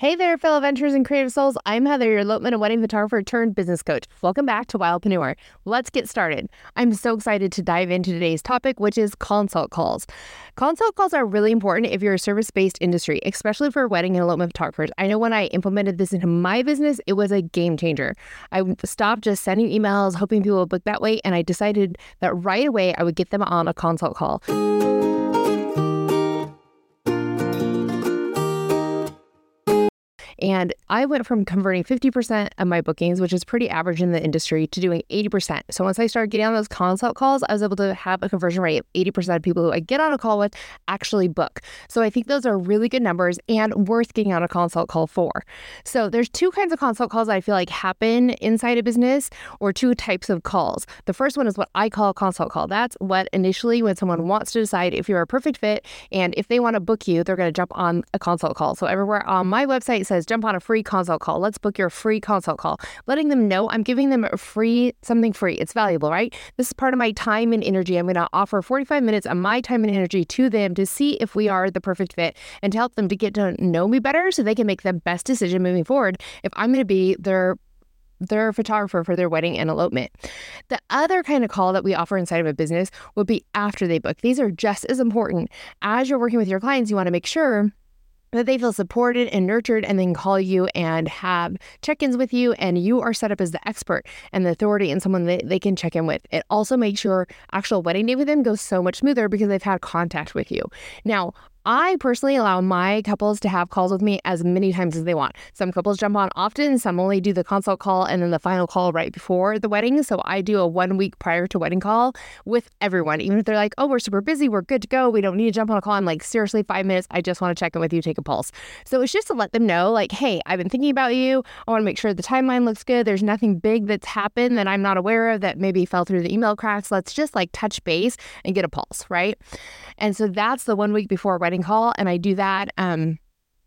Hey there, fellow adventurers and creative souls. I'm Heather, your elopement and wedding photographer turned business coach. Welcome back to Wildpreneur. Let's get started. I'm so excited to dive into today's topic, which is consult calls. Consult calls are really important if you're a service based industry, especially for wedding and elopement photographers. I know when I implemented this into my business, it was a game changer. I stopped just sending emails, hoping people would book that way, and I decided that right away I would get them on a consult call. And I went from converting 50% of my bookings, which is pretty average in the industry, to doing 80%. So once I started getting on those consult calls, I was able to have a conversion rate of 80% of people who I get on a call with actually book. So I think those are really good numbers and worth getting on a consult call for. So there's two kinds of consult calls I feel like happen inside a business or two types of calls. The first one is what I call a consult call. That's what initially when someone wants to decide if you're a perfect fit and if they want to book you, they're going to jump on a consult call. So everywhere on my website says jump on a free consult call. Let's book your free consult call. Letting them know I'm giving them a free, something free. It's valuable, right? This is part of my time and energy. I'm going to offer 45 minutes of my time and energy to them to see if we are the perfect fit and to help them to get to know me better so they can make the best decision moving forward if I'm going to be their their photographer for their wedding and elopement. The other kind of call that we offer inside of a business would be after they book. These are just as important. As you're working with your clients, you want to make sure that they feel supported and nurtured and then call you and have check-ins with you and you are set up as the expert and the authority and someone that they can check in with. It also makes your actual wedding day with them go so much smoother because they've had contact with you. Now I personally allow my couples to have calls with me as many times as they want. Some couples jump on often, some only do the consult call and then the final call right before the wedding. So I do a one week prior to wedding call with everyone. Even if they're like, oh, we're super busy, we're good to go, we don't need to jump on a call. I'm like, seriously, five minutes. I just want to check in with you, take a pulse. So it's just to let them know, like, hey, I've been thinking about you. I want to make sure the timeline looks good. There's nothing big that's happened that I'm not aware of that maybe fell through the email cracks. Let's just like touch base and get a pulse, right? And so that's the one week before wedding call. And I do that. Um,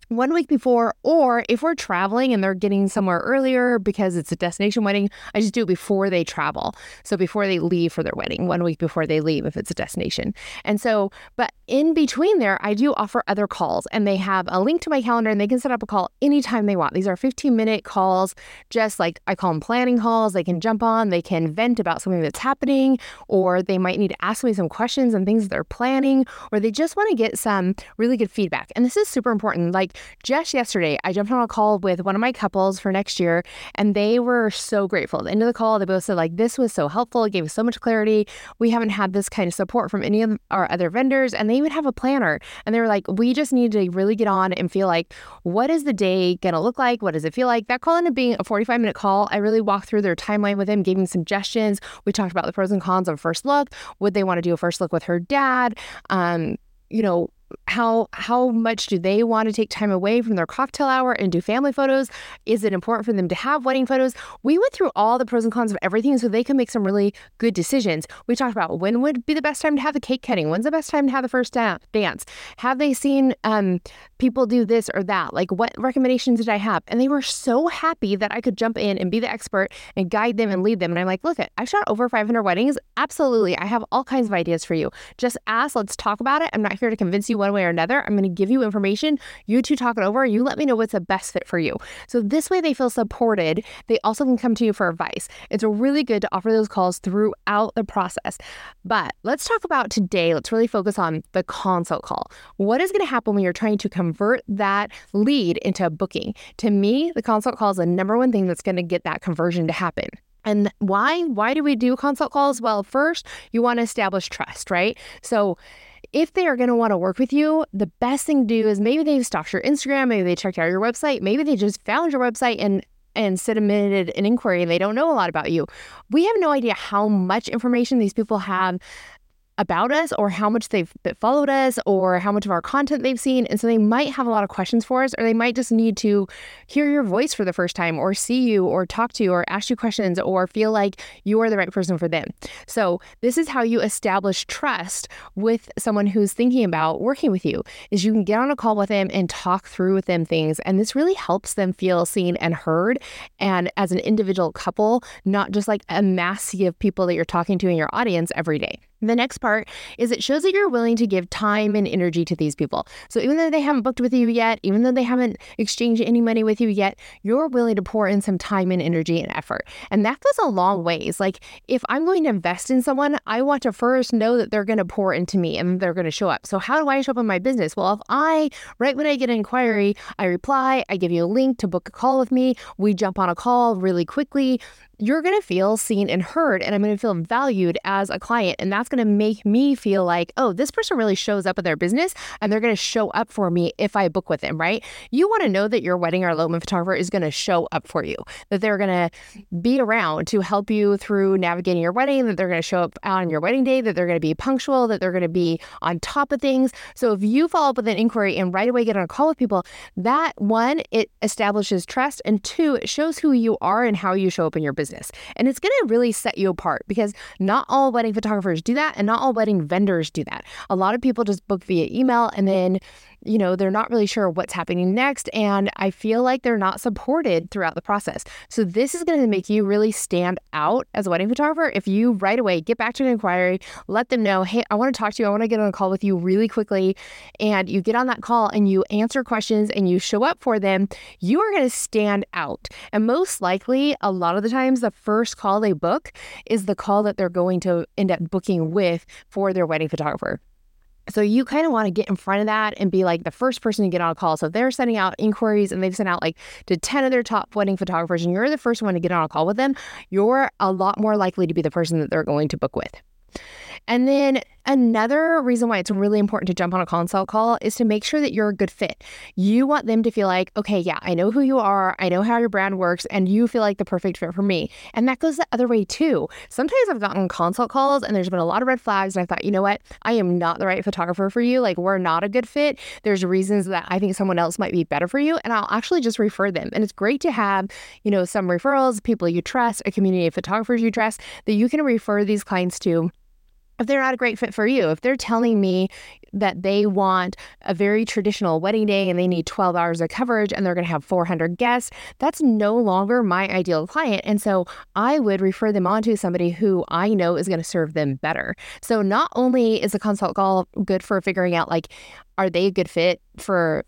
one week before, or if we're traveling and they're getting somewhere earlier because it's a destination wedding, I just do it before they travel. So before they leave for their wedding, one week before they leave if it's a destination. And so, but in between there, I do offer other calls and they have a link to my calendar and they can set up a call anytime they want. These are 15 minute calls, just like I call them planning calls. They can jump on, they can vent about something that's happening, or they might need to ask me some questions and things they're planning, or they just want to get some really good feedback. And this is super important. Like, just yesterday, I jumped on a call with one of my couples for next year, and they were so grateful. At the end of the call, they both said, like, this was so helpful. It gave us so much clarity. We haven't had this kind of support from any of our other vendors. And they even have a planner. And they were like, we just need to really get on and feel like, what is the day going to look like? What does it feel like? That call ended up being a 45 minute call. I really walked through their timeline with them, gave them suggestions. We talked about the pros and cons of first look. Would they want to do a first look with her dad? Um, you know, how how much do they want to take time away from their cocktail hour and do family photos? Is it important for them to have wedding photos? We went through all the pros and cons of everything so they can make some really good decisions. We talked about when would be the best time to have the cake cutting, when's the best time to have the first da- dance. Have they seen um, people do this or that? Like what recommendations did I have? And they were so happy that I could jump in and be the expert and guide them and lead them. And I'm like, look, I've shot over 500 weddings. Absolutely, I have all kinds of ideas for you. Just ask. Let's talk about it. I'm not here to convince you one way or another. I'm going to give you information. You two talk it over. You let me know what's the best fit for you. So this way they feel supported. They also can come to you for advice. It's really good to offer those calls throughout the process. But let's talk about today. Let's really focus on the consult call. What is going to happen when you're trying to convert that lead into a booking? To me, the consult call is the number one thing that's going to get that conversion to happen. And why? Why do we do consult calls? Well, first, you want to establish trust, right? So if they are going to want to work with you, the best thing to do is maybe they've stalked your Instagram, maybe they checked out your website, maybe they just found your website and and submitted an inquiry and they don't know a lot about you. We have no idea how much information these people have about us or how much they've followed us or how much of our content they've seen. And so they might have a lot of questions for us, or they might just need to hear your voice for the first time, or see you, or talk to you, or ask you questions, or feel like you are the right person for them. So this is how you establish trust with someone who's thinking about working with you is you can get on a call with them and talk through with them things. And this really helps them feel seen and heard. And as an individual couple, not just like a mass of people that you're talking to in your audience every day. The next part is it shows that you're willing to give time and energy to these people. So even though they haven't booked with you yet, even though they haven't exchanged any money with you yet, you're willing to pour in some time and energy and effort. And that goes a long ways. Like if I'm going to invest in someone, I want to first know that they're going to pour into me and they're going to show up. So how do I show up in my business? Well, if I, right when I get an inquiry, I reply, I give you a link to book a call with me, we jump on a call really quickly, you're going to feel seen and heard, and I'm going to feel valued as a client. And that's going to make me feel like, oh, this person really shows up in their business and they're going to show up for me if I book with them, right? You want to know that your wedding or elopement photographer is going to show up for you, that they're going to be around to help you through navigating your wedding, that they're going to show up on your wedding day, that they're going to be punctual, that they're going to be on top of things. So if you follow up with an inquiry and right away get on a call with people, that one, it establishes trust, and two, it shows who you are and how you show up in your business business. And it's going to really set you apart because not all wedding photographers do that and not all wedding vendors do that. A lot of people just book via email and then you know, they're not really sure what's happening next. And I feel like they're not supported throughout the process. So, this is going to make you really stand out as a wedding photographer if you right away get back to an inquiry, let them know, hey, I want to talk to you. I want to get on a call with you really quickly. And you get on that call and you answer questions and you show up for them, you are going to stand out. And most likely, a lot of the times, the first call they book is the call that they're going to end up booking with for their wedding photographer. So you kind of want to get in front of that and be like the first person to get on a call. So they're sending out inquiries and they've sent out like to 10 of their top wedding photographers and you're the first one to get on a call with them, you're a lot more likely to be the person that they're going to book with. And then Another reason why it's really important to jump on a consult call is to make sure that you're a good fit. You want them to feel like, okay, yeah, I know who you are, I know how your brand works, and you feel like the perfect fit for me. And that goes the other way too. Sometimes I've gotten consult calls and there's been a lot of red flags, and I thought, you know what, I am not the right photographer for you. Like, we're not a good fit. There's reasons that I think someone else might be better for you, and I'll actually just refer them. And it's great to have, you know, some referrals, people you trust, a community of photographers you trust that you can refer these clients to if they're not a great fit for you, if they're telling me that they want a very traditional wedding day and they need 12 hours of coverage and they're going to have 400 guests, that's no longer my ideal client. And so I would refer them on to somebody who I know is going to serve them better. So not only is a consult call good for figuring out, like, are they a good fit for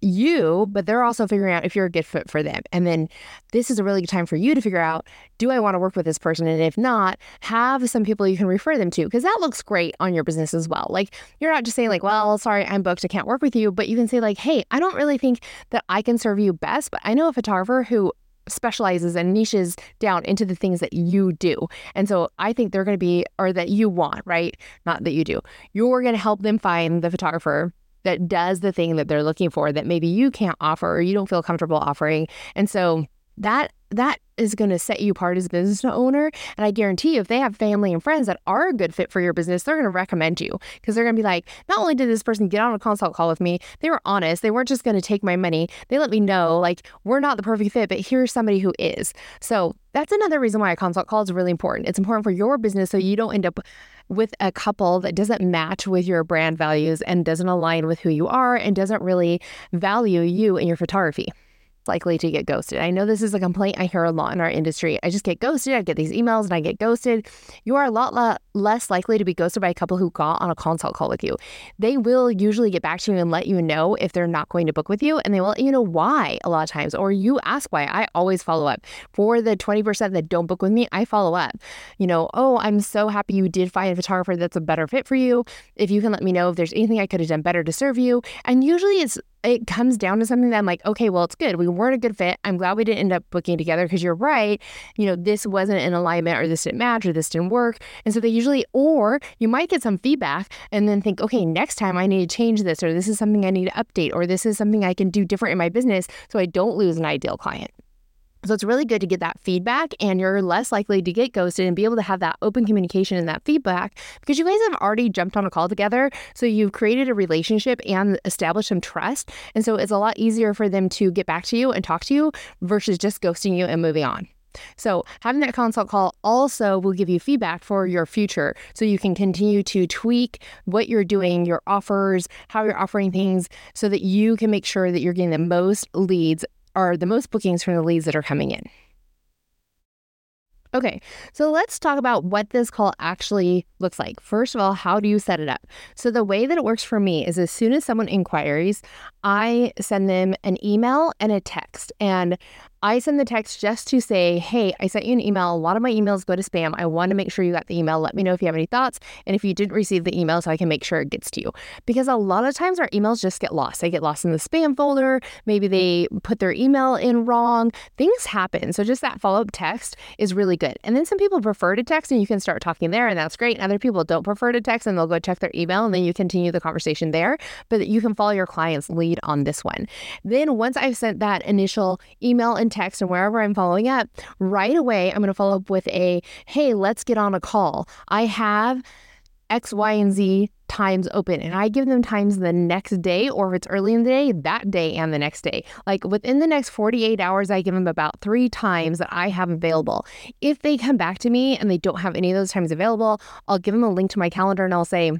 you, but they're also figuring out if you're a good fit for them. And then this is a really good time for you to figure out do I want to work with this person? And if not, have some people you can refer them to because that looks great on your business as well. Like you're not just saying, like, well, sorry, I'm booked, I can't work with you, but you can say, like, hey, I don't really think that I can serve you best, but I know a photographer who specializes and niches down into the things that you do. And so I think they're going to be, or that you want, right? Not that you do. You're going to help them find the photographer that does the thing that they're looking for that maybe you can't offer or you don't feel comfortable offering. And so that that is going to set you apart as a business owner. And I guarantee you, if they have family and friends that are a good fit for your business, they're going to recommend you because they're going to be like, not only did this person get on a consult call with me, they were honest. They weren't just going to take my money. They let me know, like, we're not the perfect fit, but here's somebody who is. So that's another reason why a consult call is really important. It's important for your business so you don't end up with a couple that doesn't match with your brand values and doesn't align with who you are and doesn't really value you and your photography likely to get ghosted. I know this is a complaint I hear a lot in our industry. I just get ghosted. I get these emails and I get ghosted. You are a lot la- less likely to be ghosted by a couple who got on a consult call with you. They will usually get back to you and let you know if they're not going to book with you, and they will let you know why a lot of times, or you ask why. I always follow up. For the 20% that don't book with me, I follow up. You know, oh, I'm so happy you did find a photographer that's a better fit for you. If you can let me know if there's anything I could have done better to serve you. And usually it's it comes down to something that I'm like, okay, well, it's good. We weren't a good fit. I'm glad we didn't end up booking together because you're right. You know, this wasn't in alignment or this didn't match or this didn't work. And so they usually, or you might get some feedback and then think, okay, next time I need to change this or this is something I need to update or this is something I can do different in my business so I don't lose an ideal client. So it's really good to get that feedback, and you're less likely to get ghosted and be able to have that open communication and that feedback because you guys have already jumped on a call together. So you've created a relationship and established some trust. And so it's a lot easier for them to get back to you and talk to you versus just ghosting you and moving on. So, having that consult call also will give you feedback for your future. So, you can continue to tweak what you're doing, your offers, how you're offering things, so that you can make sure that you're getting the most leads are the most bookings from the leads that are coming in. Okay, so let's talk about what this call actually looks like. First of all, how do you set it up? So, the way that it works for me is as soon as someone inquires, I send them an email and a text. And I send the text just to say, hey, I sent you an email. A lot of my emails go to spam. I want to make sure you got the email. Let me know if you have any thoughts and if you didn't receive the email so I can make sure it gets to you. Because a lot of times our emails just get lost. They get lost in the spam folder. Maybe they put their email in wrong. Things happen. So just that follow up text is really good. And then some people prefer to text and you can start talking there and that's great. And other people don't prefer to text and they'll go check their email and then you continue the conversation there. But you can follow your client's lead on this one. Then once I've sent that initial email and text and wherever I'm following up, right away, I'm going to follow up with a, hey, let's get on a call. I have X, Y, and Z times open. And I give them times the next day, or if it's early in the day, that day and the next day. Like within the next 48 hours, I give them about three times that I have available. If they come back to me and they don't have any of those times available, I'll give them a link to my calendar and I'll say,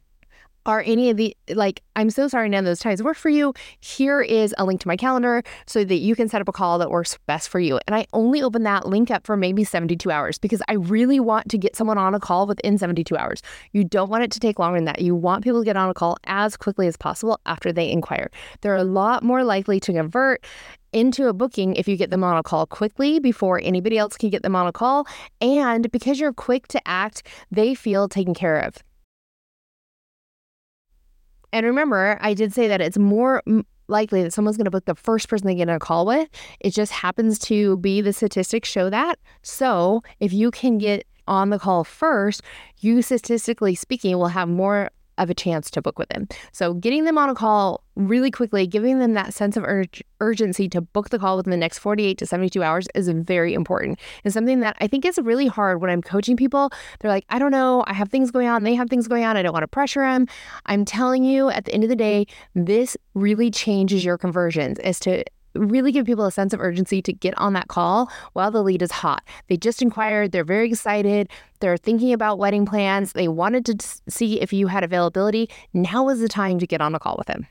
are any of the like i'm so sorry none of those times work for you. Here is a link to my calendar so that you can set up a call that works best for you. And i only open that link up for maybe 72 hours because i really want to get someone on a call within 72 hours. You don't want it to take longer than that. You want people to get on a call as quickly as possible after they inquire. They're a lot more likely to convert into a booking if you get them on a call quickly before anybody else can get them on a call. And because you're quick to act, they feel taken care of. And remember, I did say that it's more likely that someone's going to book the first person they get on a call with. It just happens to be the statistics show that. So if you can get on the call first, you statistically speaking will have more of a chance to book with them. So getting them on a call really quickly, giving them that sense of ur- urgency to book the call within the next 48 to 72 hours is very important. And something that I think is really hard when I'm coaching people. They're like, I don't know, I have things going on, they have things going on, I don't want to pressure them. I'm telling you, at the end of the day, this really changes your conversions as to really give people a sense of urgency to get on that call while the lead is hot. They just inquired, they're very excited, they're thinking about wedding plans, they wanted to see if you had availability. Now is the time to get on a call with them.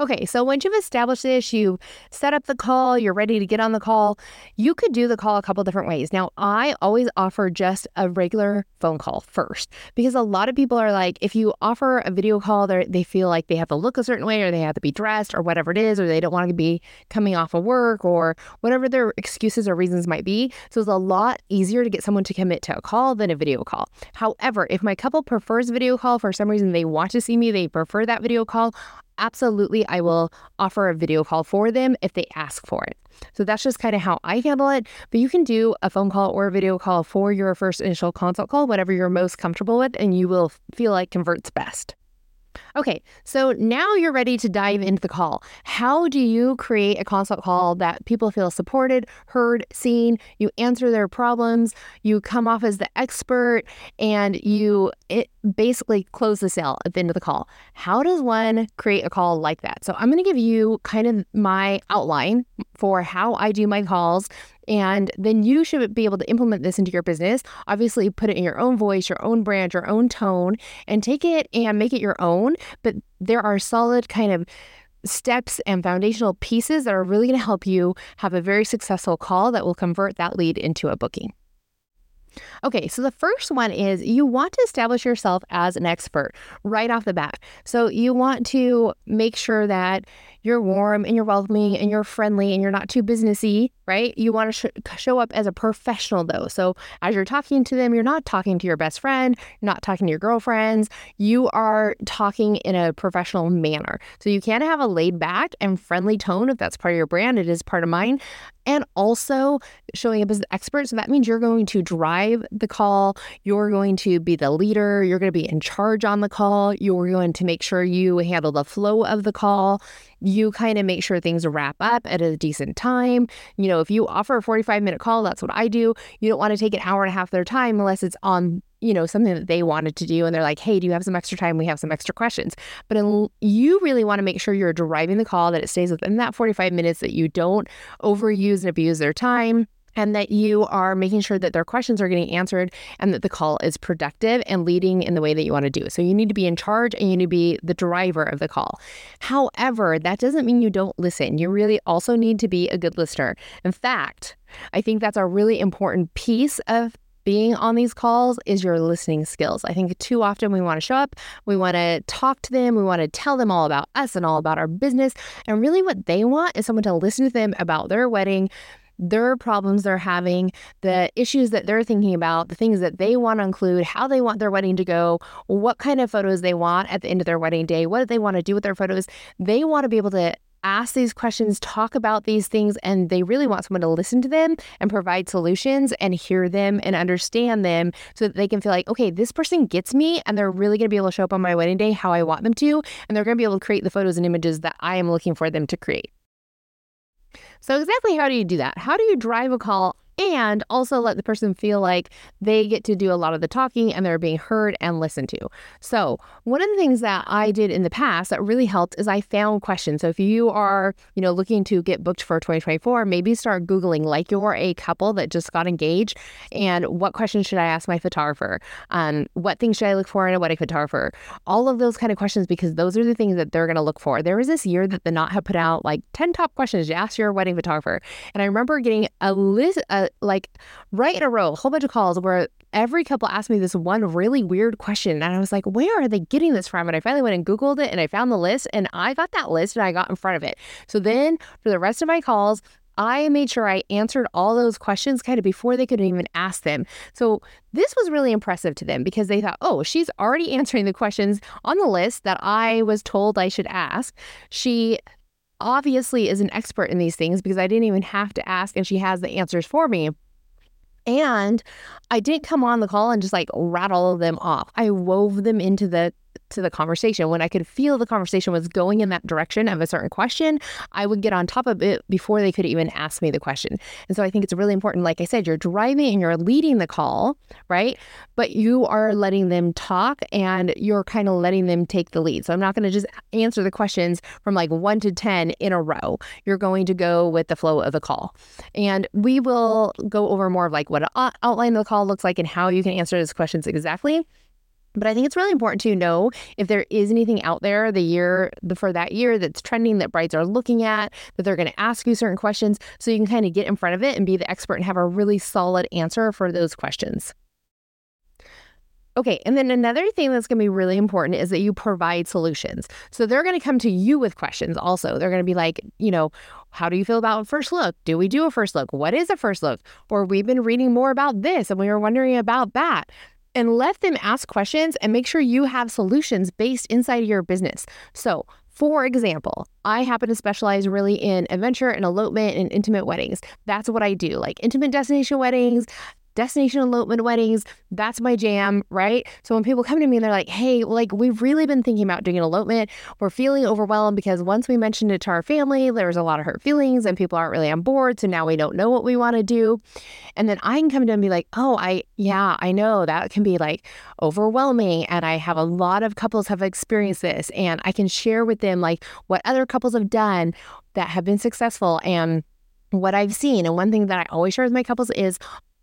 Okay, so once you've established this, you set up the call, you're ready to get on the call, you could do the call a couple different ways. Now, I always offer just a regular phone call first because a lot of people are like, if you offer a video call, they feel like they have to look a certain way or they have to be dressed or whatever it is, or they don't want to be coming off of work or whatever their excuses or reasons might be. So it's a lot easier to get someone to commit to a call than a video call. However, if my couple prefers video call for some reason they want to see me, they prefer that video call, absolutely I will offer a video call for them if they ask for it. So that's just kind of how I handle it. But you can do a phone call or a video call for your first initial consult call, whatever you're most comfortable with, and you will feel like converts best. Okay, so now you're ready to dive into the call. How do you create a consult call that people feel supported, heard, seen? You answer their problems, you come off as the expert, and you basically close the sale at the end of the call. How does one create a call like that? So I'm going to give you kind of my outline for how I do my calls and then you should be able to implement this into your business. Obviously, put it in your own voice, your own brand, your own tone, and take it and make it your own. But there are solid kind of steps and foundational pieces that are really going to help you have a very successful call that will convert that lead into a booking. Okay, so the first one is you want to establish yourself as an expert right off the bat. So you want to make sure that you're warm and you're welcoming and you're friendly and you're not too businessy, right? You want to sh- show up as a professional though. So as you're talking to them, you're not talking to your best friend, you're not talking to your girlfriends. You are talking in a professional manner. So you can have a laid back and friendly tone if that's part of your brand. It is part of mine. And also showing up as the expert. So that means you're going to drive the call. You're going to be the leader. You're going to be in charge on the call. You're going to make sure you handle the flow of the call you kind of make sure things wrap up at a decent time. You know, if you offer a 45 minute call, that's what I do. You don't want to take an hour and a half of their time unless it's on you know something that they wanted to do and they're like hey do you have some extra time we have some extra questions but in, you really want to make sure you're driving the call that it stays within that 45 minutes that you don't overuse and abuse their time and that you are making sure that their questions are getting answered and that the call is productive and leading in the way that you want to do. So you need to be in charge and you need to be the driver of the call. However, that doesn't mean you don't listen. You really also need to be a good listener. In fact, I think that's a really important piece of being on these calls is your listening skills. I think too often we want to show up, we want to talk to them, we want to tell them all about us and all about our business. And really, what they want is someone to listen to them about their wedding, their problems they're having, the issues that they're thinking about, the things that they want to include, how they want their wedding to go, what kind of photos they want at the end of their wedding day, what they want to do with their photos. They want to be able to ask these questions, talk about these things, and they really want someone to listen to them and provide solutions and hear them and understand them so that they can feel like, okay, this person gets me and they're really going to be able to show up on my wedding day how I want them to. And they're going to be able to create the photos and images that I am looking for them to create. So, exactly how do you do that? How do you drive a call and also let the person feel like they get to do a lot of the talking and they're being heard and listened to. So, one of the things that I did in the past that really helped is I found questions. So, if you are, you know, looking to get booked for 2024, maybe start googling like you're a couple that just got engaged and what questions should I ask my photographer? Um, what things should I look for in a wedding photographer? All of those kind of questions because those are the things that they're going to look for. There was this year that the Knot had put out like 10 top questions to ask your wedding photographer. And I remember getting a list a Uh, like right in a row, a whole bunch of calls where every couple asked me this one really weird question. And I was like, where are they getting this from? And I finally went and Googled it and I found the list and I got that list and I got in front of it. So then for the rest of my calls, I made sure I answered all those questions kind of before they could even ask them. So this was really impressive to them because they thought, oh, she's already answering the questions on the list that I was told I should ask. She obviously is an expert in these things because I didn't even have to ask and she has the answers for me. And I didn't come on the call and just like rattle them off. I wove them into the to the conversation. When I could feel the conversation was going in that direction of a certain question, I would get on top of it before they could even ask me the question. And so I think it's really important. Like I said, you're driving and you're leading the call, right? But you are letting them talk and you're kind of letting them take the lead. So I'm not going to just answer the questions from like one to 10 in a row. You're going to go with the flow of the call. And we will go over more of like what an outline of the call looks like and how you can answer those questions exactly. But I think it's really important to know if there is anything out there the year for that year that's trending that brides are looking at, that they're going to ask you certain questions so you can kind of get in front of it and be the expert and have a really solid answer for those questions. Okay, and then another thing that's going to be really important is that you provide solutions. So they're going to come to you with questions also. They're going to be like, you know, how do you feel about first look? Do we do a first look? What is a first look? Or we've been reading more about this and we were wondering about that and let them ask questions and make sure you have solutions based inside your business. So, for example, I happen to specialize really in adventure and elopement and intimate weddings. That's what I do, like intimate destination weddings, destination elopement weddings, that's my jam, right? So when people come to me and they're like, hey, like we've really been thinking about doing an elopement, we're feeling overwhelmed because once we mentioned it to our family, there was a lot of hurt feelings and people aren't really on board. So now we don't know what we want to do. And then I can come to them and be like, oh, I, yeah, I know that can be like overwhelming. And I have a lot of couples have experienced this and I can share with them like what other couples have done that have been successful and what I've seen. And one thing that I always share with my couples is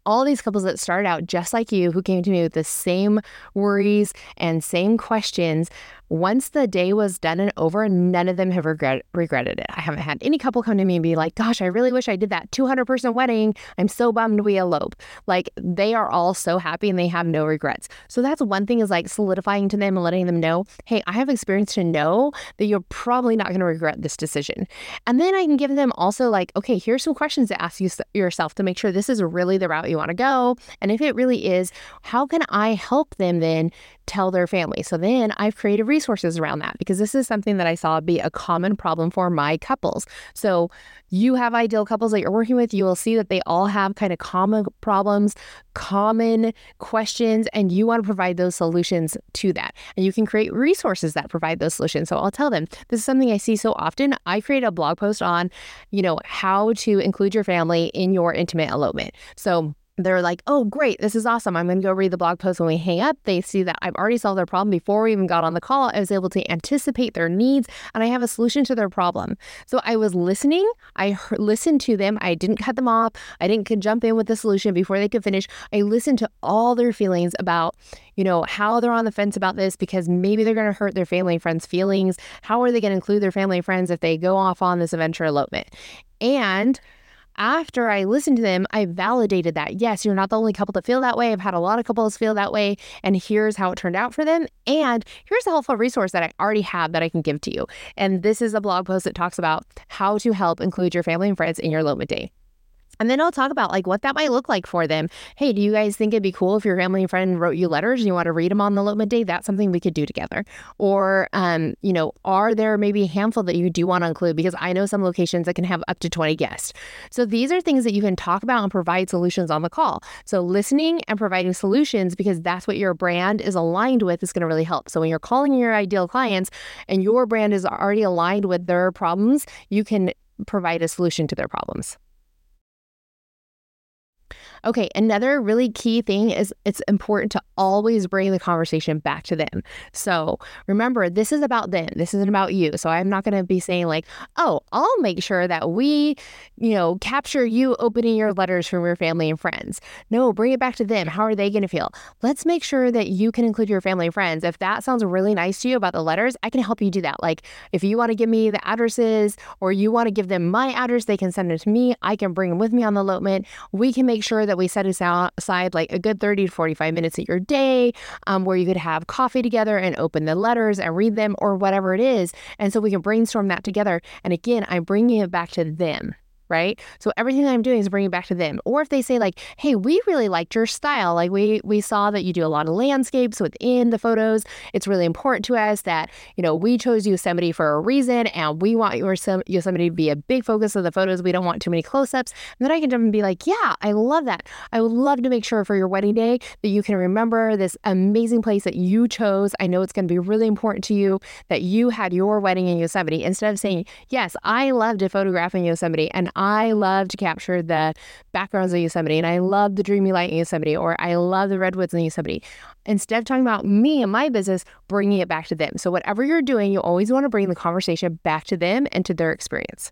all these couples that started out just like you who came to me with the same worries and same questions once the day was done and over, none of them have regret, regretted it. I haven't had any couple come to me and be like, gosh, I really wish I did that 200 person wedding. I'm so bummed we elope. Like they are all so happy and they have no regrets. So that's one thing is like solidifying to them and letting them know, hey, I have experience to know that you're probably not going to regret this decision. And then I can give them also like, okay, here's some questions to ask you yourself to make sure this is really the route you want to go. And if it really is, how can I help them then tell their family. So then I've created resources around that because this is something that I saw be a common problem for my couples. So you have ideal couples that you're working with, you will see that they all have kind of common problems, common questions, and you want to provide those solutions to that. And you can create resources that provide those solutions. So I'll tell them this is something I see so often. I create a blog post on, you know, how to include your family in your intimate elopement. So they're like, oh, great, this is awesome. I'm going to go read the blog post when we hang up. They see that I've already solved their problem before we even got on the call. I was able to anticipate their needs and I have a solution to their problem. So I was listening. I heard, listened to them. I didn't cut them off. I didn't jump in with the solution before they could finish. I listened to all their feelings about, you know, how they're on the fence about this because maybe they're going to hurt their family and friends' feelings. How are they going to include their family and friends if they go off on this adventure elopement? And after I listened to them, I validated that. Yes, you're not the only couple to feel that way. I've had a lot of couples feel that way, and here's how it turned out for them. And here's a helpful resource that I already have that I can give to you. And this is a blog post that talks about how to help include your family and friends in your elopement day. And then I'll talk about like what that might look like for them. Hey, do you guys think it'd be cool if your family and friend wrote you letters and you want to read them on the elopement day? That's something we could do together. Or, um, you know, are there maybe a handful that you do want to include? Because I know some locations that can have up to 20 guests. So these are things that you can talk about and provide solutions on the call. So listening and providing solutions because that's what your brand is aligned with is going to really help. So when you're calling your ideal clients and your brand is already aligned with their problems, you can provide a solution to their problems. Okay, another really key thing is it's important to always bring the conversation back to them. So remember, this is about them. This isn't about you. So I'm not going to be saying, like, oh, I'll make sure that we, you know, capture you opening your letters from your family and friends. No, bring it back to them. How are they going to feel? Let's make sure that you can include your family and friends. If that sounds really nice to you about the letters, I can help you do that. Like, if you want to give me the addresses or you want to give them my address, they can send it to me. I can bring them with me on the elopement. We can make sure that we set aside like a good 30 to 45 minutes of your day um, where you could have coffee together and open the letters and read them or whatever it is. And so we can brainstorm that together. And again, I'm bringing it back to them right? So everything I'm doing is bringing back to them. Or if they say like, "Hey, we really liked your style. Like we we saw that you do a lot of landscapes within the photos. It's really important to us that, you know, we chose Yosemite for a reason and we want your Yosemite to be a big focus of the photos. We don't want too many close-ups." And then I can jump and be like, "Yeah, I love that. I would love to make sure for your wedding day that you can remember this amazing place that you chose. I know it's going to be really important to you that you had your wedding in Yosemite instead of saying, "Yes, I loved to photograph in Yosemite and I love to capture the backgrounds of Yosemite and I love the dreamy light in Yosemite or I love the redwoods in Yosemite. Instead of talking about me and my business, bringing it back to them. So, whatever you're doing, you always want to bring the conversation back to them and to their experience.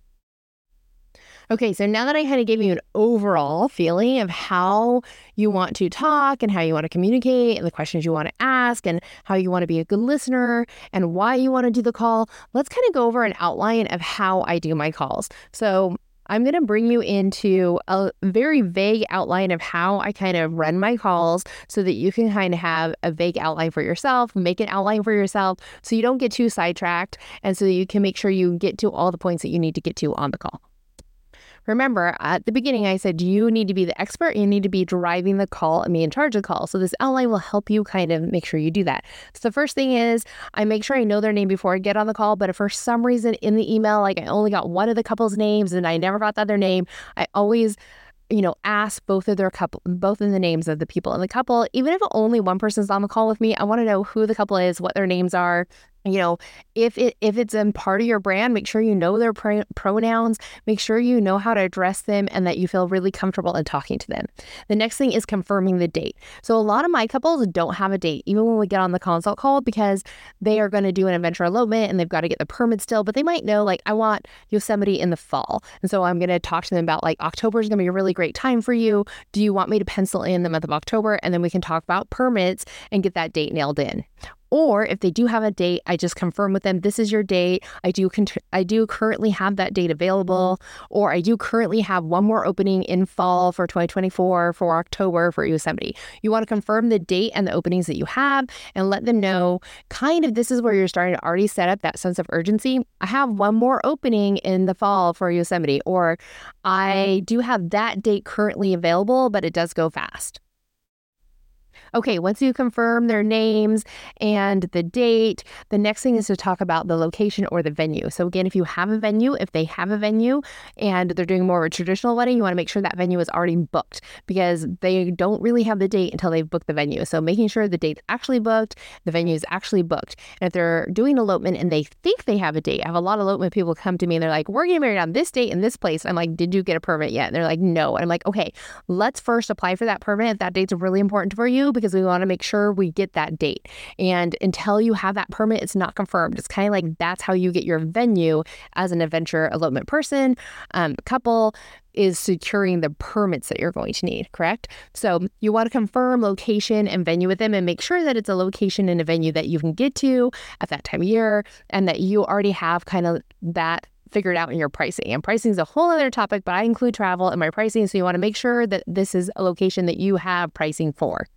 Okay, so now that I kind of gave you an overall feeling of how you want to talk and how you want to communicate and the questions you want to ask and how you want to be a good listener and why you want to do the call, let's kind of go over an outline of how I do my calls. So, I'm going to bring you into a very vague outline of how I kind of run my calls so that you can kind of have a vague outline for yourself, make an outline for yourself so you don't get too sidetracked and so that you can make sure you get to all the points that you need to get to on the call. Remember, at the beginning, I said you need to be the expert. You need to be driving the call and be in charge of the call. So this outline will help you kind of make sure you do that. So the first thing is I make sure I know their name before I get on the call. But if for some reason in the email, like I only got one of the couple's names and I never got the other name, I always you know, ask both of their couple, both of the names of the people in the couple. Even if only one person's on the call with me, I want to know who the couple is, what their names are, you know if it if it's in part of your brand make sure you know their pr- pronouns make sure you know how to address them and that you feel really comfortable in talking to them. The next thing is confirming the date. So a lot of my couples don't have a date even when we get on the consult call because they are going to do an adventure elopement and they've got to get the permit still but they might know like i want yosemite in the fall and so i'm going to talk to them about like october is going to be a really great time for you. Do you want me to pencil in the month of october? And then we can talk about permits and get that date nailed in or if they do have a date, I just confirm with them this is your date. I do I do currently have that date available, mm-hmm. or I do currently have one more opening in fall for 2024 for October for Yosemite. You want to confirm the date and the openings that you have and let them know kind of this is where you're starting to already set up that sense of urgency. I have one more opening in the fall for Yosemite, or I mm-hmm. do have that date currently available, but it does go fast. Okay, once you confirm their names and the date, the next thing is to talk about the location or the venue. So, again, if you have a venue, if they have a venue and they're doing more of a traditional wedding, you want to make sure that venue is already booked because they don't really have the date until they've booked the venue. So, making sure the date's actually booked, the venue is actually booked. And if they're doing elopement and they think they have a date, I have a lot of elopement people come to me and they're like, We're getting married on this date in this place. I'm like, Did you get a permit yet? And they're like, No. And I'm like, Okay, let's first apply for that permit if that date's really important for you because we want to make sure we get that date. And until you have that permit, it's not confirmed. It's kind of like that's how you get your venue as an adventure elopement person, um, couple is securing the permits that you're going to need, correct? So you want to confirm location and venue with them and make sure that it's a location and a venue that you can get to at that time of year and that you already have kind of that figured out in your pricing. And pricing is a whole other topic, but I include travel in my pricing. So you want to make sure that this is a location that you have pricing for.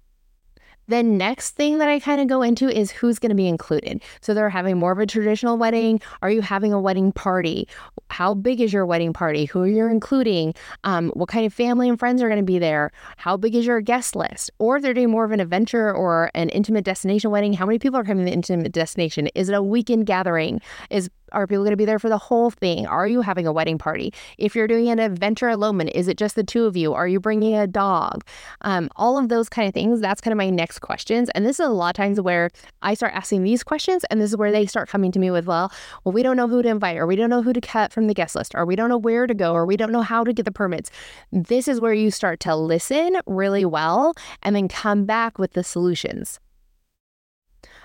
The next thing that I kind of go into is who's going to be included. So they're having more of a traditional wedding. Are you having a wedding party? How big is your wedding party? Who are you're including? Um, what kind of family and friends are going to be there? How big is your guest list? Or if they're doing more of an adventure or an intimate destination wedding, how many people are coming to the intimate destination? Is it a weekend gathering? Is are people going to be there for the whole thing? Are you having a wedding party? If you're doing an adventure elopement, is it just the two of you? Are you bringing a dog? Um, all of those kind of things. That's kind of my next questions. And this is a lot of times where I start asking these questions, and this is where they start coming to me with, well, well, we don't know who to invite, or we don't know who to cut from the guest list, or we don't know where to go, or we don't know how to get the permits. This is where you start to listen really well and then come back with the solutions.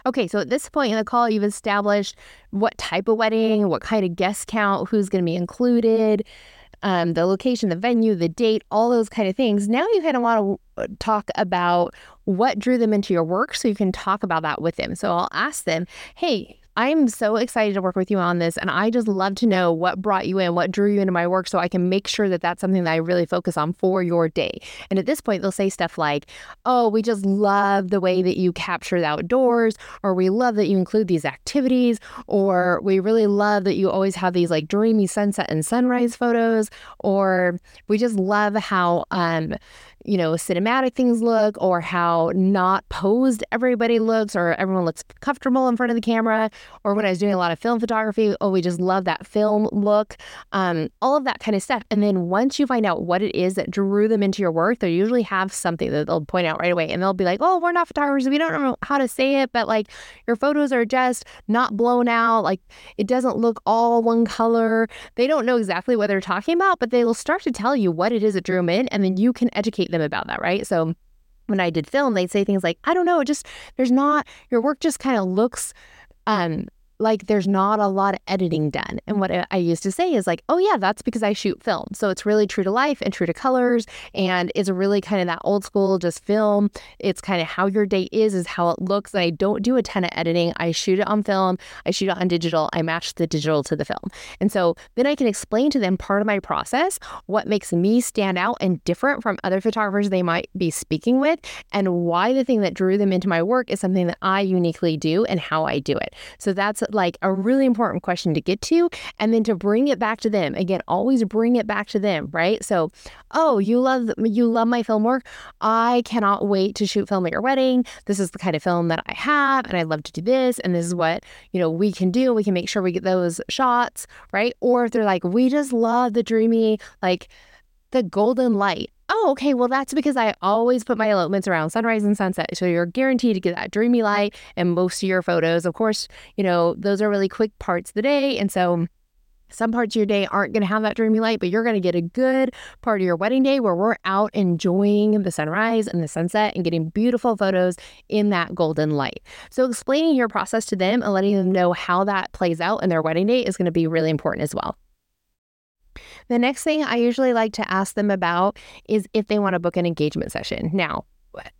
Okay, so at this point in the call, you've established what type of wedding, what kind of guest count, who's going to be included, um, the location, the venue, the date, all those kind of things. Now you kind of want to uh, talk about what drew them into your work so you can talk about that with them. So I'll ask them, hey, I'm so excited to work with you on this. And I just love to know what brought you in, what drew you into my work, so I can make sure that that's something that I really focus on for your day. And at this point, they'll say stuff like, Oh, we just love the way that you capture the outdoors, or we love that you include these activities, or we really love that you always have these like dreamy sunset and sunrise photos, or we just love how, um, you know, cinematic things look or how not posed everybody looks or everyone looks comfortable in front of the camera. Or when I was doing a lot of film photography, oh, we just love that film look, um, all of that kind of stuff. And then once you find out what it is that drew them into your work, they usually have something that they'll point out right away. And they'll be like, oh, we're not photographers. We don't know how to say it, but like your photos are just not blown out. Like it doesn't look all one color. They don't know exactly what they're talking about, but they will start to tell you what it is that drew them in. And then you can educate them about that, right? So when I did film, they'd say things like, I don't know, just there's not your work just kind of looks um like there's not a lot of editing done. And what I used to say is like, oh yeah, that's because I shoot film. So it's really true to life and true to colors and it's really kind of that old school just film. It's kind of how your day is is how it looks. And I don't do a ton of editing. I shoot it on film, I shoot it on digital, I match the digital to the film. And so then I can explain to them part of my process, what makes me stand out and different from other photographers they might be speaking with and why the thing that drew them into my work is something that I uniquely do and how I do it. So that's like a really important question to get to and then to bring it back to them. Again, always bring it back to them, right? So, oh, you love you love my film work. I cannot wait to shoot film at your wedding. This is the kind of film that I have and I love to do this and this is what, you know, we can do. We can make sure we get those shots, right? Or if they're like, we just love the dreamy like the golden light oh, okay, well, that's because I always put my elopements around sunrise and sunset. So you're guaranteed to get that dreamy light and most of your photos. Of course, you know, those are really quick parts of the day. And so some parts of your day aren't going to have that dreamy light, but you're going to get a good part of your wedding day where we're out enjoying the sunrise and the sunset and getting beautiful photos in that golden light. So, explaining your process to them and letting them know how that plays out in their wedding day is going to be really important as well. The next thing I usually like to ask them about is if they want to book an engagement session. Now,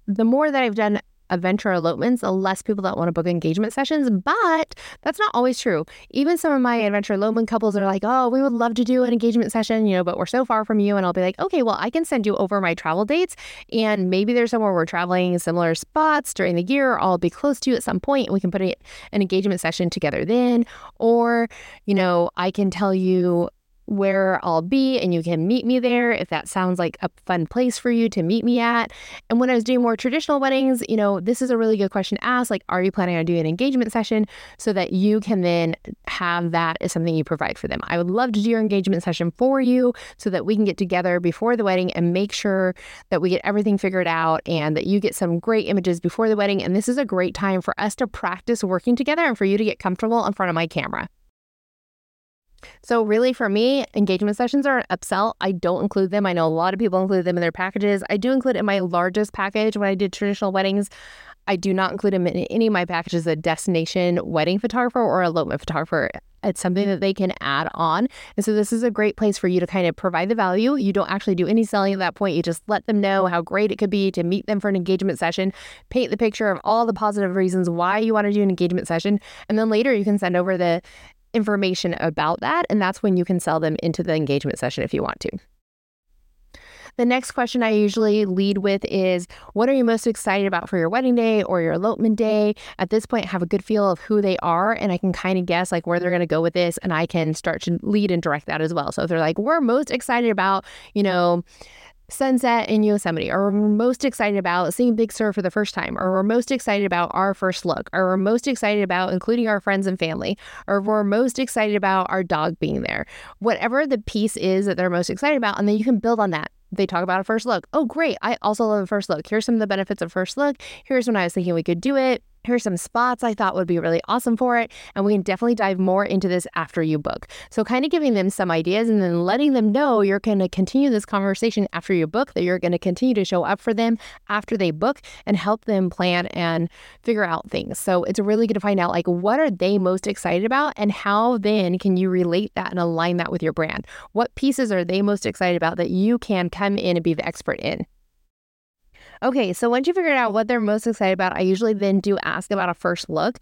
the more that I've done adventure elopements, the less people that want to book engagement sessions, but that's not always true. Even some of my mm. adventure elopement couples are like, oh, we would love to do an engagement session, you know, but we're so far from you. And I'll be like, okay, well, I can send you over my travel dates. And maybe there's somewhere we're traveling similar spots during the year. I'll be close to you at some point and we can put an engagement session together then. Or, you know, I can tell you where I'll be and you can meet me there if that sounds like a fun place for you to meet me at. And when I was doing more traditional weddings, you know, this is a really good question to ask like, are you planning on doing an engagement session so that you can then have that as something you provide for them? I would love to do your engagement session for you so that we can get together before the wedding and make sure that we get everything figured out and that you get some great images before the wedding. And this is a great time for us to practice working together and for you to get comfortable in front of my camera. So, really, for me, engagement sessions are an upsell. I don't include them. I know a lot of people include them in their packages. I do include in my largest package when I did traditional weddings. I do not include them in any of my packages a destination wedding photographer or elopement photographer. It's something that they can add on. And so this is a great place for you to kind of provide the value. You don't actually do any selling at that point. You just let them know how great it could be to meet them for an engagement session, paint the picture of all the positive reasons why you want to do an engagement session. And then later you can send over the information about that. And that's when you can sell them into the engagement session if you want to. The next question I usually lead with is What are you most excited about for your wedding day or your elopement day? At this point, I have a good feel of who they are and I can kind of guess like where they're going to go with this and I can start to lead and direct that as well. So if they're like, We're most excited about, you know, sunset in Yosemite, or we're most excited about seeing Big Sur for the first time, or we're most excited about our first look, or we're most excited about including our friends and family, or we're most excited about our dog being there. Whatever the piece is that they're most excited about, and then you can build on that they talk about a first look. Oh, great. I also love a first look. Here's some of the benefits of first look. Here's when I was thinking we could do it here's some spots I thought would be really awesome for it. And we can definitely dive more into this after you book. So, kind of giving them some ideas and then letting them know you're going to continue this conversation after you book, that you're going to continue to show up for them after they book and help them plan and figure out things. So, it's really good to find out like what are they most excited about and how then can you relate that and align that with your brand? What pieces are they most excited about that you can come in and be the expert in? Okay, so once you figure out what they're most excited about, I usually then do ask about a first look.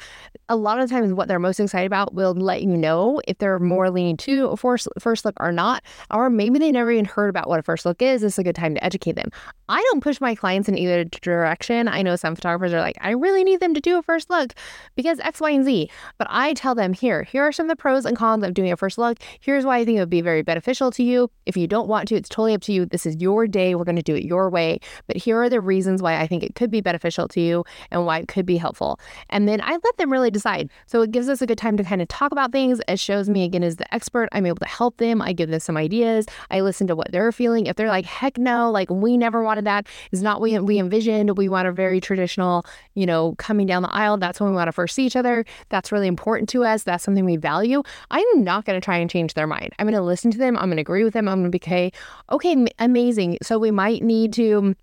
A lot of times, what they're most excited about will let you know if they're mm-hmm. more leaning to a first, first look or not, or maybe they never even heard about what a first look is. It's a good time to educate them. I don't push my clients in either direction. I know some photographers are like, I really need them to do a first look because X, Y, and Z. But I tell them here, here are some of the pros and cons of doing a first look. Here's why I think it would be very beneficial to you. If you don't want to, it's totally up to you. This is your day. We're going to do it your way. But here are the reasons why I think it could be beneficial to you and why it could be helpful. And then I let them really decide. So it gives us a good time to kind of talk about things. It shows me again as the expert, I'm able to help them. I give them some ideas. I listen to what they're feeling. If they're like, heck no, like we never wanted that, is not what we envisioned. We want a very traditional, you know, coming down the aisle. That's when we want to first see each other. That's really important to us. That's something we value. I'm not going to try and change their mind. I'm going to listen to them. I'm going to agree with them. I'm going to be okay. Okay, amazing. So we might need to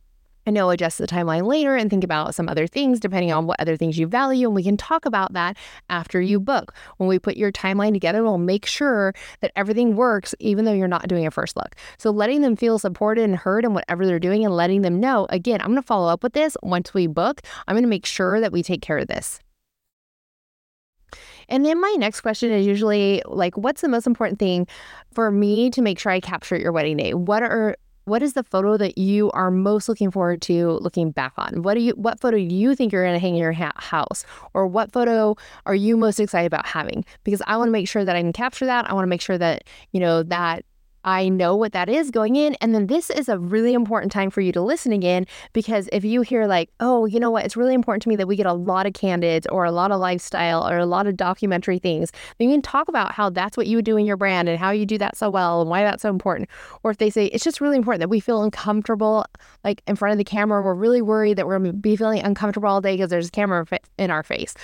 I know adjust the timeline later and think about some other things depending on what other things you value. And we can talk about that after you book. When we put your timeline together, we'll make sure that everything works, even though you're not doing a first look. So letting them feel supported and heard in whatever they're doing and letting them know, again, I'm going to follow up with this once we book. I'm going to make sure that we take care of this. And then my next question is usually like, what's the most important thing for me to make sure I capture your wedding day? What are what is the photo that you are most looking forward to looking back on? What do you what photo do you think you're going to hang in your ha- house or what photo are you most excited about having? Because I want to make sure that I can capture that. I want to make sure that, you know, that I know what that is going in. And then this is a really important time for you to listen again because if you hear, like, oh, you know what, it's really important to me that we get a lot of candids or a lot of lifestyle or a lot of documentary things, then you can talk about how that's what you do in your brand and how you do that so well and why that's so important. Or if they say it's just really important that we feel uncomfortable, like in front of the camera, we're really worried that we're going to be feeling uncomfortable all day because there's a camera in our face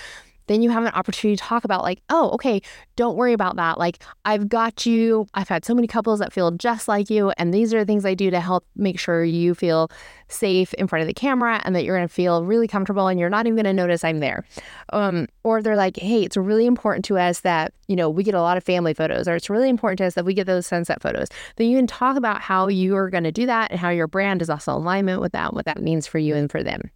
then you have an opportunity to talk about, like, oh, okay, don't worry about that. Like, I've got you. I've had so many couples that feel just like you. And these are the things I do to help make sure you feel safe in front of the camera and that you're going to feel really comfortable and you're not even going to notice I'm there. Um, or they're like, hey, it's really important to us that, you know, we get a lot of family photos, or it's really important to us that we get those sunset photos. Then you can talk about how you are going to do that and how your brand is also alignment with that, what that means for you and for them.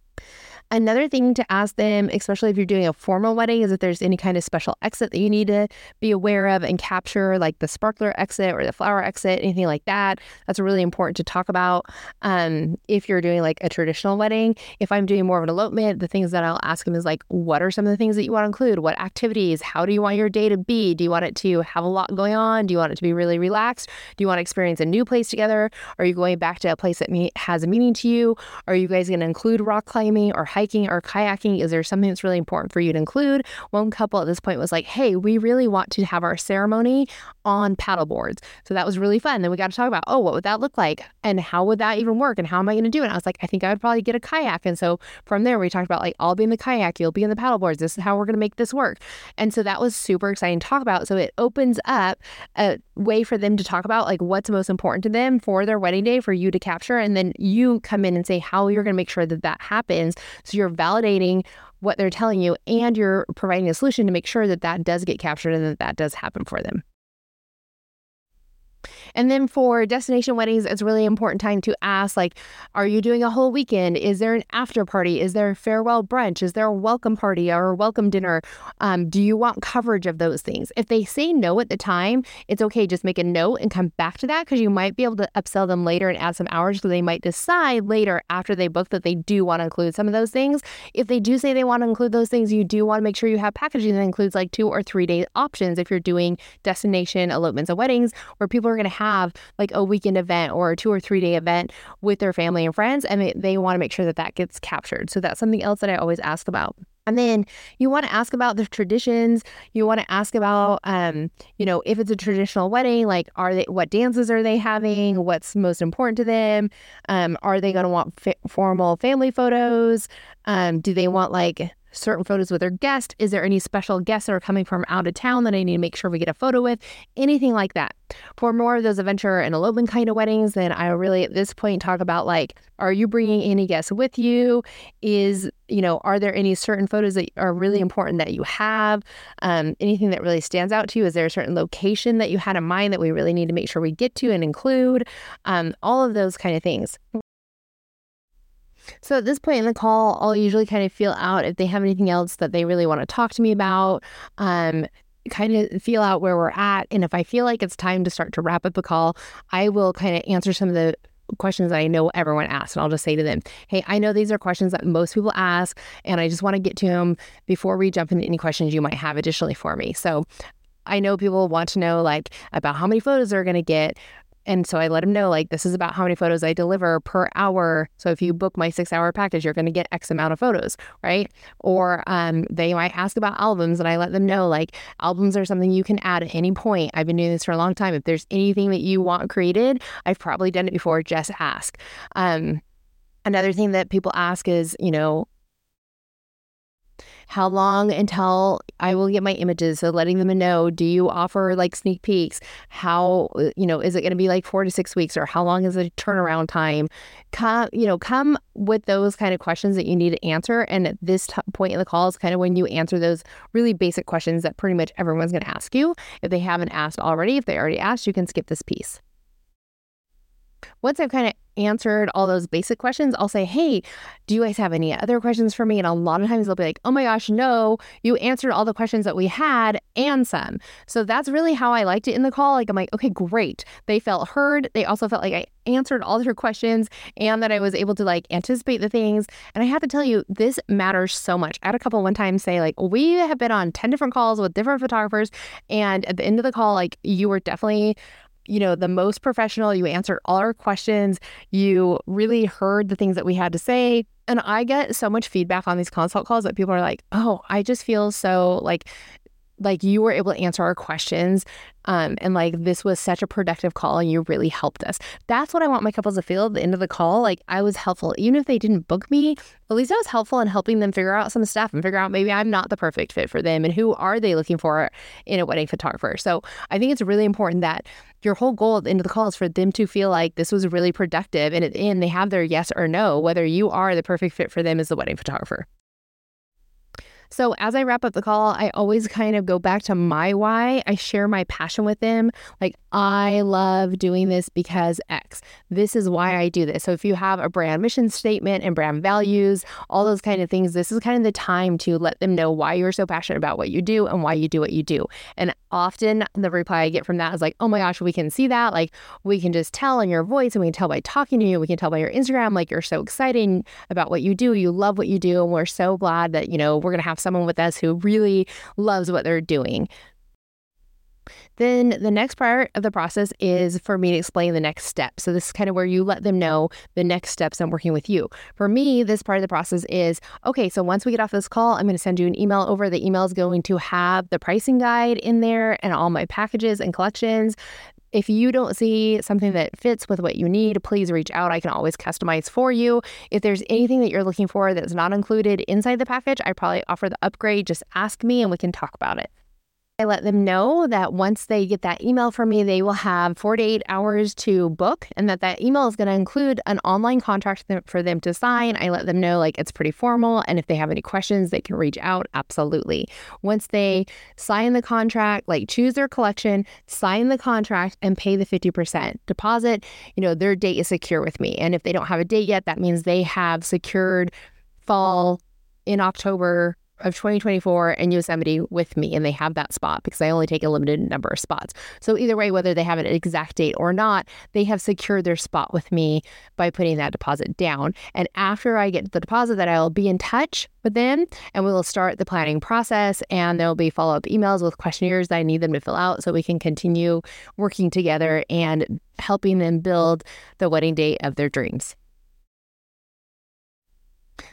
Another thing to ask them, especially if you're doing a formal wedding, is if there's any kind of special exit that you need to be aware of and capture, like the sparkler exit or the flower exit, anything like that. That's really important to talk about. Um, if you're doing like a traditional wedding, if I'm doing more of an elopement, the things that I'll ask them is like, what are some of the things that you want to include? What activities? How do you want your day to be? Do you want it to have a lot going on? Do you want it to be really relaxed? Do you want to experience a new place together? Are you going back to a place that has a meaning to you? Are you guys going to include rock climbing or hiking or kayaking? Is there something that's really important for you to include? One couple at this point was like, hey, we really want to have our ceremony on paddle boards. So that was really fun. Then we got to talk about, oh, what would that look like? And how would that even work? And how am I going to do it? And I was like, I think I would probably get a kayak. And so from there, we talked about like, I'll be in the kayak, you'll be in the paddle boards. This is how we're going to make this work. And so that was super exciting to talk about. So it opens up a way for them to talk about like what's most important to them for their wedding day for you to capture. And then you come in and say how you're going to make sure that that happens. You're validating what they're telling you and you're providing a solution to make sure that that does get captured and that that does happen for them. And then for destination weddings, it's really important time to ask like, are you doing a whole weekend? Is there an after party? Is there a farewell brunch? Is there a welcome party or a welcome dinner? Um, do you want coverage of those things? If they say no at the time, it's okay. Just make a note and come back to that because you might be able to upsell them later and add some hours so they might decide later after they book that they do want to include some of those things. If they do say they want to include those things, you do want to make sure you have packaging that includes like two or three day options if you're doing destination elopements and weddings where people are going to have like a weekend event or a two or three day event with their family and friends, and they, they want to make sure that that gets captured. So that's something else that I always ask about. And then you want to ask about the traditions. You want to ask about, um, you know, if it's a traditional wedding, like are they, what dances are they having? What's most important to them? Um, are they going to want f- formal family photos? Um, do they want like certain photos with their guest? Is there any special guests that are coming from out of town that I need to make sure we get a photo with? Anything like that. For more of those adventure and elopement kind of weddings, then I really at this point talk about like, are you bringing any guests with you? Is, you know, are there any certain photos that are really important that you have? Um, anything that really stands out to you? Is there a certain location that you had in mind that we really need to make sure we get to and include? Um, all of those kind of things. So at this point in the call, I'll usually kind of feel out if they have anything else that they really want to talk to me about. Um, kind of feel out where we're at. And if I feel like it's time to start to wrap up the call, I will kind of answer some of the questions that I know everyone asks. And I'll just say to them, hey, I know these are questions that most people ask, and I just want to get to them before we jump into any questions you might have additionally for me. So I know people want to know like about how many photos they're going to get, and so I let him know, like, this is about how many photos I deliver per hour. So if you book my six hour package, you're going to get X amount of photos, right? Or um, they might ask about albums, and I let them know, like, albums are something you can add at any point. I've been doing this for a long time. If there's anything that you want created, I've probably done it before, just ask. Um, another thing that people ask is, you know, how long until I will get my images. So letting them know, do you offer like sneak peeks? How, uh, you know, is it going to be like four to six weeks or how long is the turnaround time? Come, you know, come with those kind of questions that you need to answer. And at this t- point in the call is kind of when you answer those really basic questions that pretty much everyone's going to ask you. If they haven't asked already, if they already asked, you can skip this piece. Once I've kind of answered all those basic questions, I'll say, Hey, do you guys have any other questions for me? And a lot of times they'll be like, Oh my gosh, no, you answered all the questions that we had and some. So that's really how I liked it in the call. Like, I'm like, okay, great. They felt heard. They also felt like I answered all their questions and that I was able to like anticipate the things. And I have to tell you, this matters so much. I had a couple one time say, like, we have been on 10 different calls with different photographers. And at the end of the call, like, you were definitely you know, the most professional. You answered all our questions. You really heard the things that we had to say. And I get so much feedback on these consult calls that people are like, oh, I just feel so like like you were able to answer our questions um, and like this was such a productive call and you really helped us. That's what i want my couples to feel at the end of the call. Like i was helpful. Even if they didn't book me at least i was helpful in helping them figure out some stuff and figure out maybe i'm not the perfect fit for them and who are they looking for in a wedding photographer. So i think it's really important that your whole goal at the end of the call is for them to feel like this was really productive and at the end they have their yes or no whether you are the perfect fit for them as the wedding photographer So, as I wrap up the call, I always kind of go back to my why. I share my passion with them. Like, I love doing this because X. This is why I do this. So, if you have a brand mission statement and brand values, all those kind of things, this is kind of the time to let them know why you're so passionate about what you do and why you do what you do. And often the reply I get from that is like, oh my gosh, we can see that. Like, we can just tell in your voice and we can tell by talking to you. We can tell by your Instagram, like, you're so excited about what you do. You love what you do. And we're so glad that, you know, we're going to have someone with us who really loves what they're doing. Then the next part of the process is for me to explain the next step. So this is kind of where you let them know the next steps I'm working with you. For me, this part of the process is okay, so once we get off this call, I'm going to send you an email over. The email is going to have the pricing guide in there and all my packages and collections. If you don't see something that fits with what you need, please reach out. I can always customize for you. If there's mm. anything that you're looking for that's not included inside the package, I probably offer the upgrade. Just ask me and we can talk about it. I let them know that once they get that email from me, they will have 48 hours to book and that that email is going to include an online contract for them to sign. I let them know like it's pretty formal and if they have any questions, they can reach out. Absolutely. Once they sign the contract, like choose their collection, sign the contract and pay the 50% deposit, you know, their date is secure with me. And if they don't have a date yet, that means they have secured fall in October of 2024 in Yosemite with me, and they have that spot because I only take a limited number of spots. So, either way, whether they have an exact date or not, they have secured their spot with me by putting that deposit down. And after I get the deposit, that I'll be in touch with them and we will start the planning process. And there'll be follow up emails with questionnaires that I need them to fill out so we can continue working together and helping them build the wedding date of their dreams.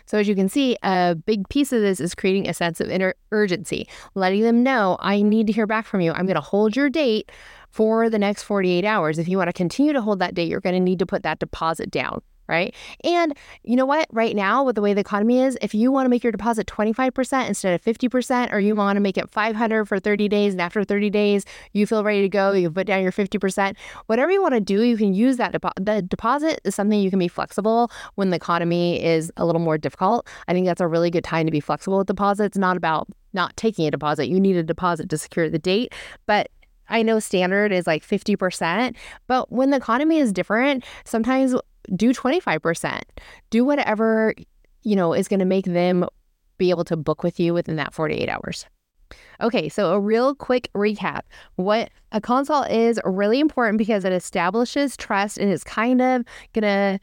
So, as you can see, a big piece of this is creating a sense of inner urgency, letting them know, I need to hear back from you. I'm going to hold your date for the next 48 hours. If you want to continue to hold that date, you're going to need to put that deposit down right? And you know what? Right now, with the way the economy is, if you want to make your deposit 25% instead of 50%, or you want to make it 500 for 30 days, and after 30 days, you feel ready to go, you put down your 50%, whatever you want to do, you can use that. The deposit is something you can be flexible when the economy is a little more difficult. I think that's a really good time to be flexible with deposits. Not about not taking a deposit. You need a deposit to secure the date, but I know standard is like 50%, but when the economy is different, sometimes do 25%. Do whatever, you know, is going to make them be able to book with you within that 48 hours. Okay, so a real quick recap. What a consult is really important because it establishes trust and is kind of going to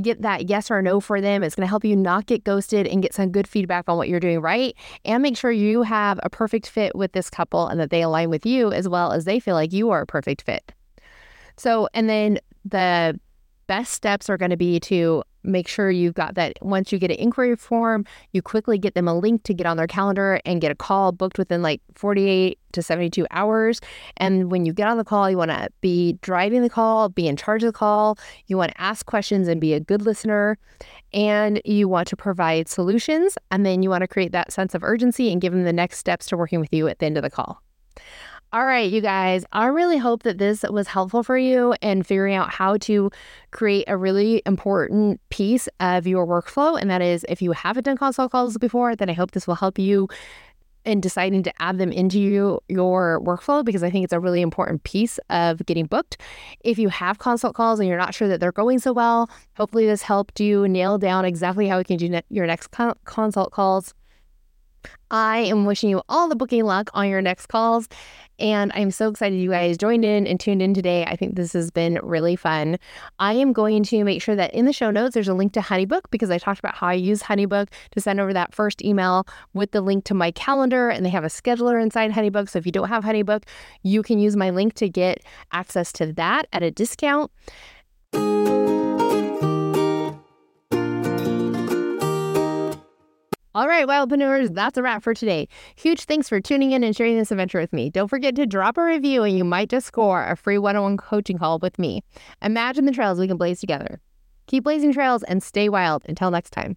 get that yes or no for them. It's going to help you not get ghosted and get some good feedback on what you're doing right and make sure you have a perfect fit with this couple and that they align with you as well as they feel like you are a perfect fit. So, and then the best steps are going to be to make sure you've got that once you get an inquiry form, you quickly get them a link to get on their calendar and get a call booked within like 48 to 72 hours. And when you get on the call, you want to be driving the call, be in charge of the call. You want to ask questions and be a good listener. And you want to provide solutions. And then you want to create that sense of urgency and give them the next steps to working with you at the end of the call. All right, you guys, I really hope that this was helpful for you in figuring out how to create a really important piece of your workflow. And that is, if you haven't done consult calls before, then I hope this will help you in deciding to add them into you, your workflow because I think it's a really important piece of getting booked. If you have consult calls and you're not sure that they're going so well, hopefully this helped you nail down exactly how you can do ne- your next con- consult calls I am wishing you all the booking luck on your next calls. And I'm so excited you guys joined in and tuned in today. I think this has been really fun. I am going to make sure that in the show notes, there's a link to Honeybook because I talked about how I use Honeybook to send over that first email with the link to my calendar. And they have a scheduler inside Honeybook. So if you don't have Honeybook, you can use my link to get access to that at a discount. All right, wildpreneurs, that's a wrap for today. Huge thanks for tuning in and sharing this adventure with me. Don't forget to drop a review and you might just score a free one on one coaching call with me. Imagine the trails we can blaze together. Keep blazing trails and stay wild. Until next time.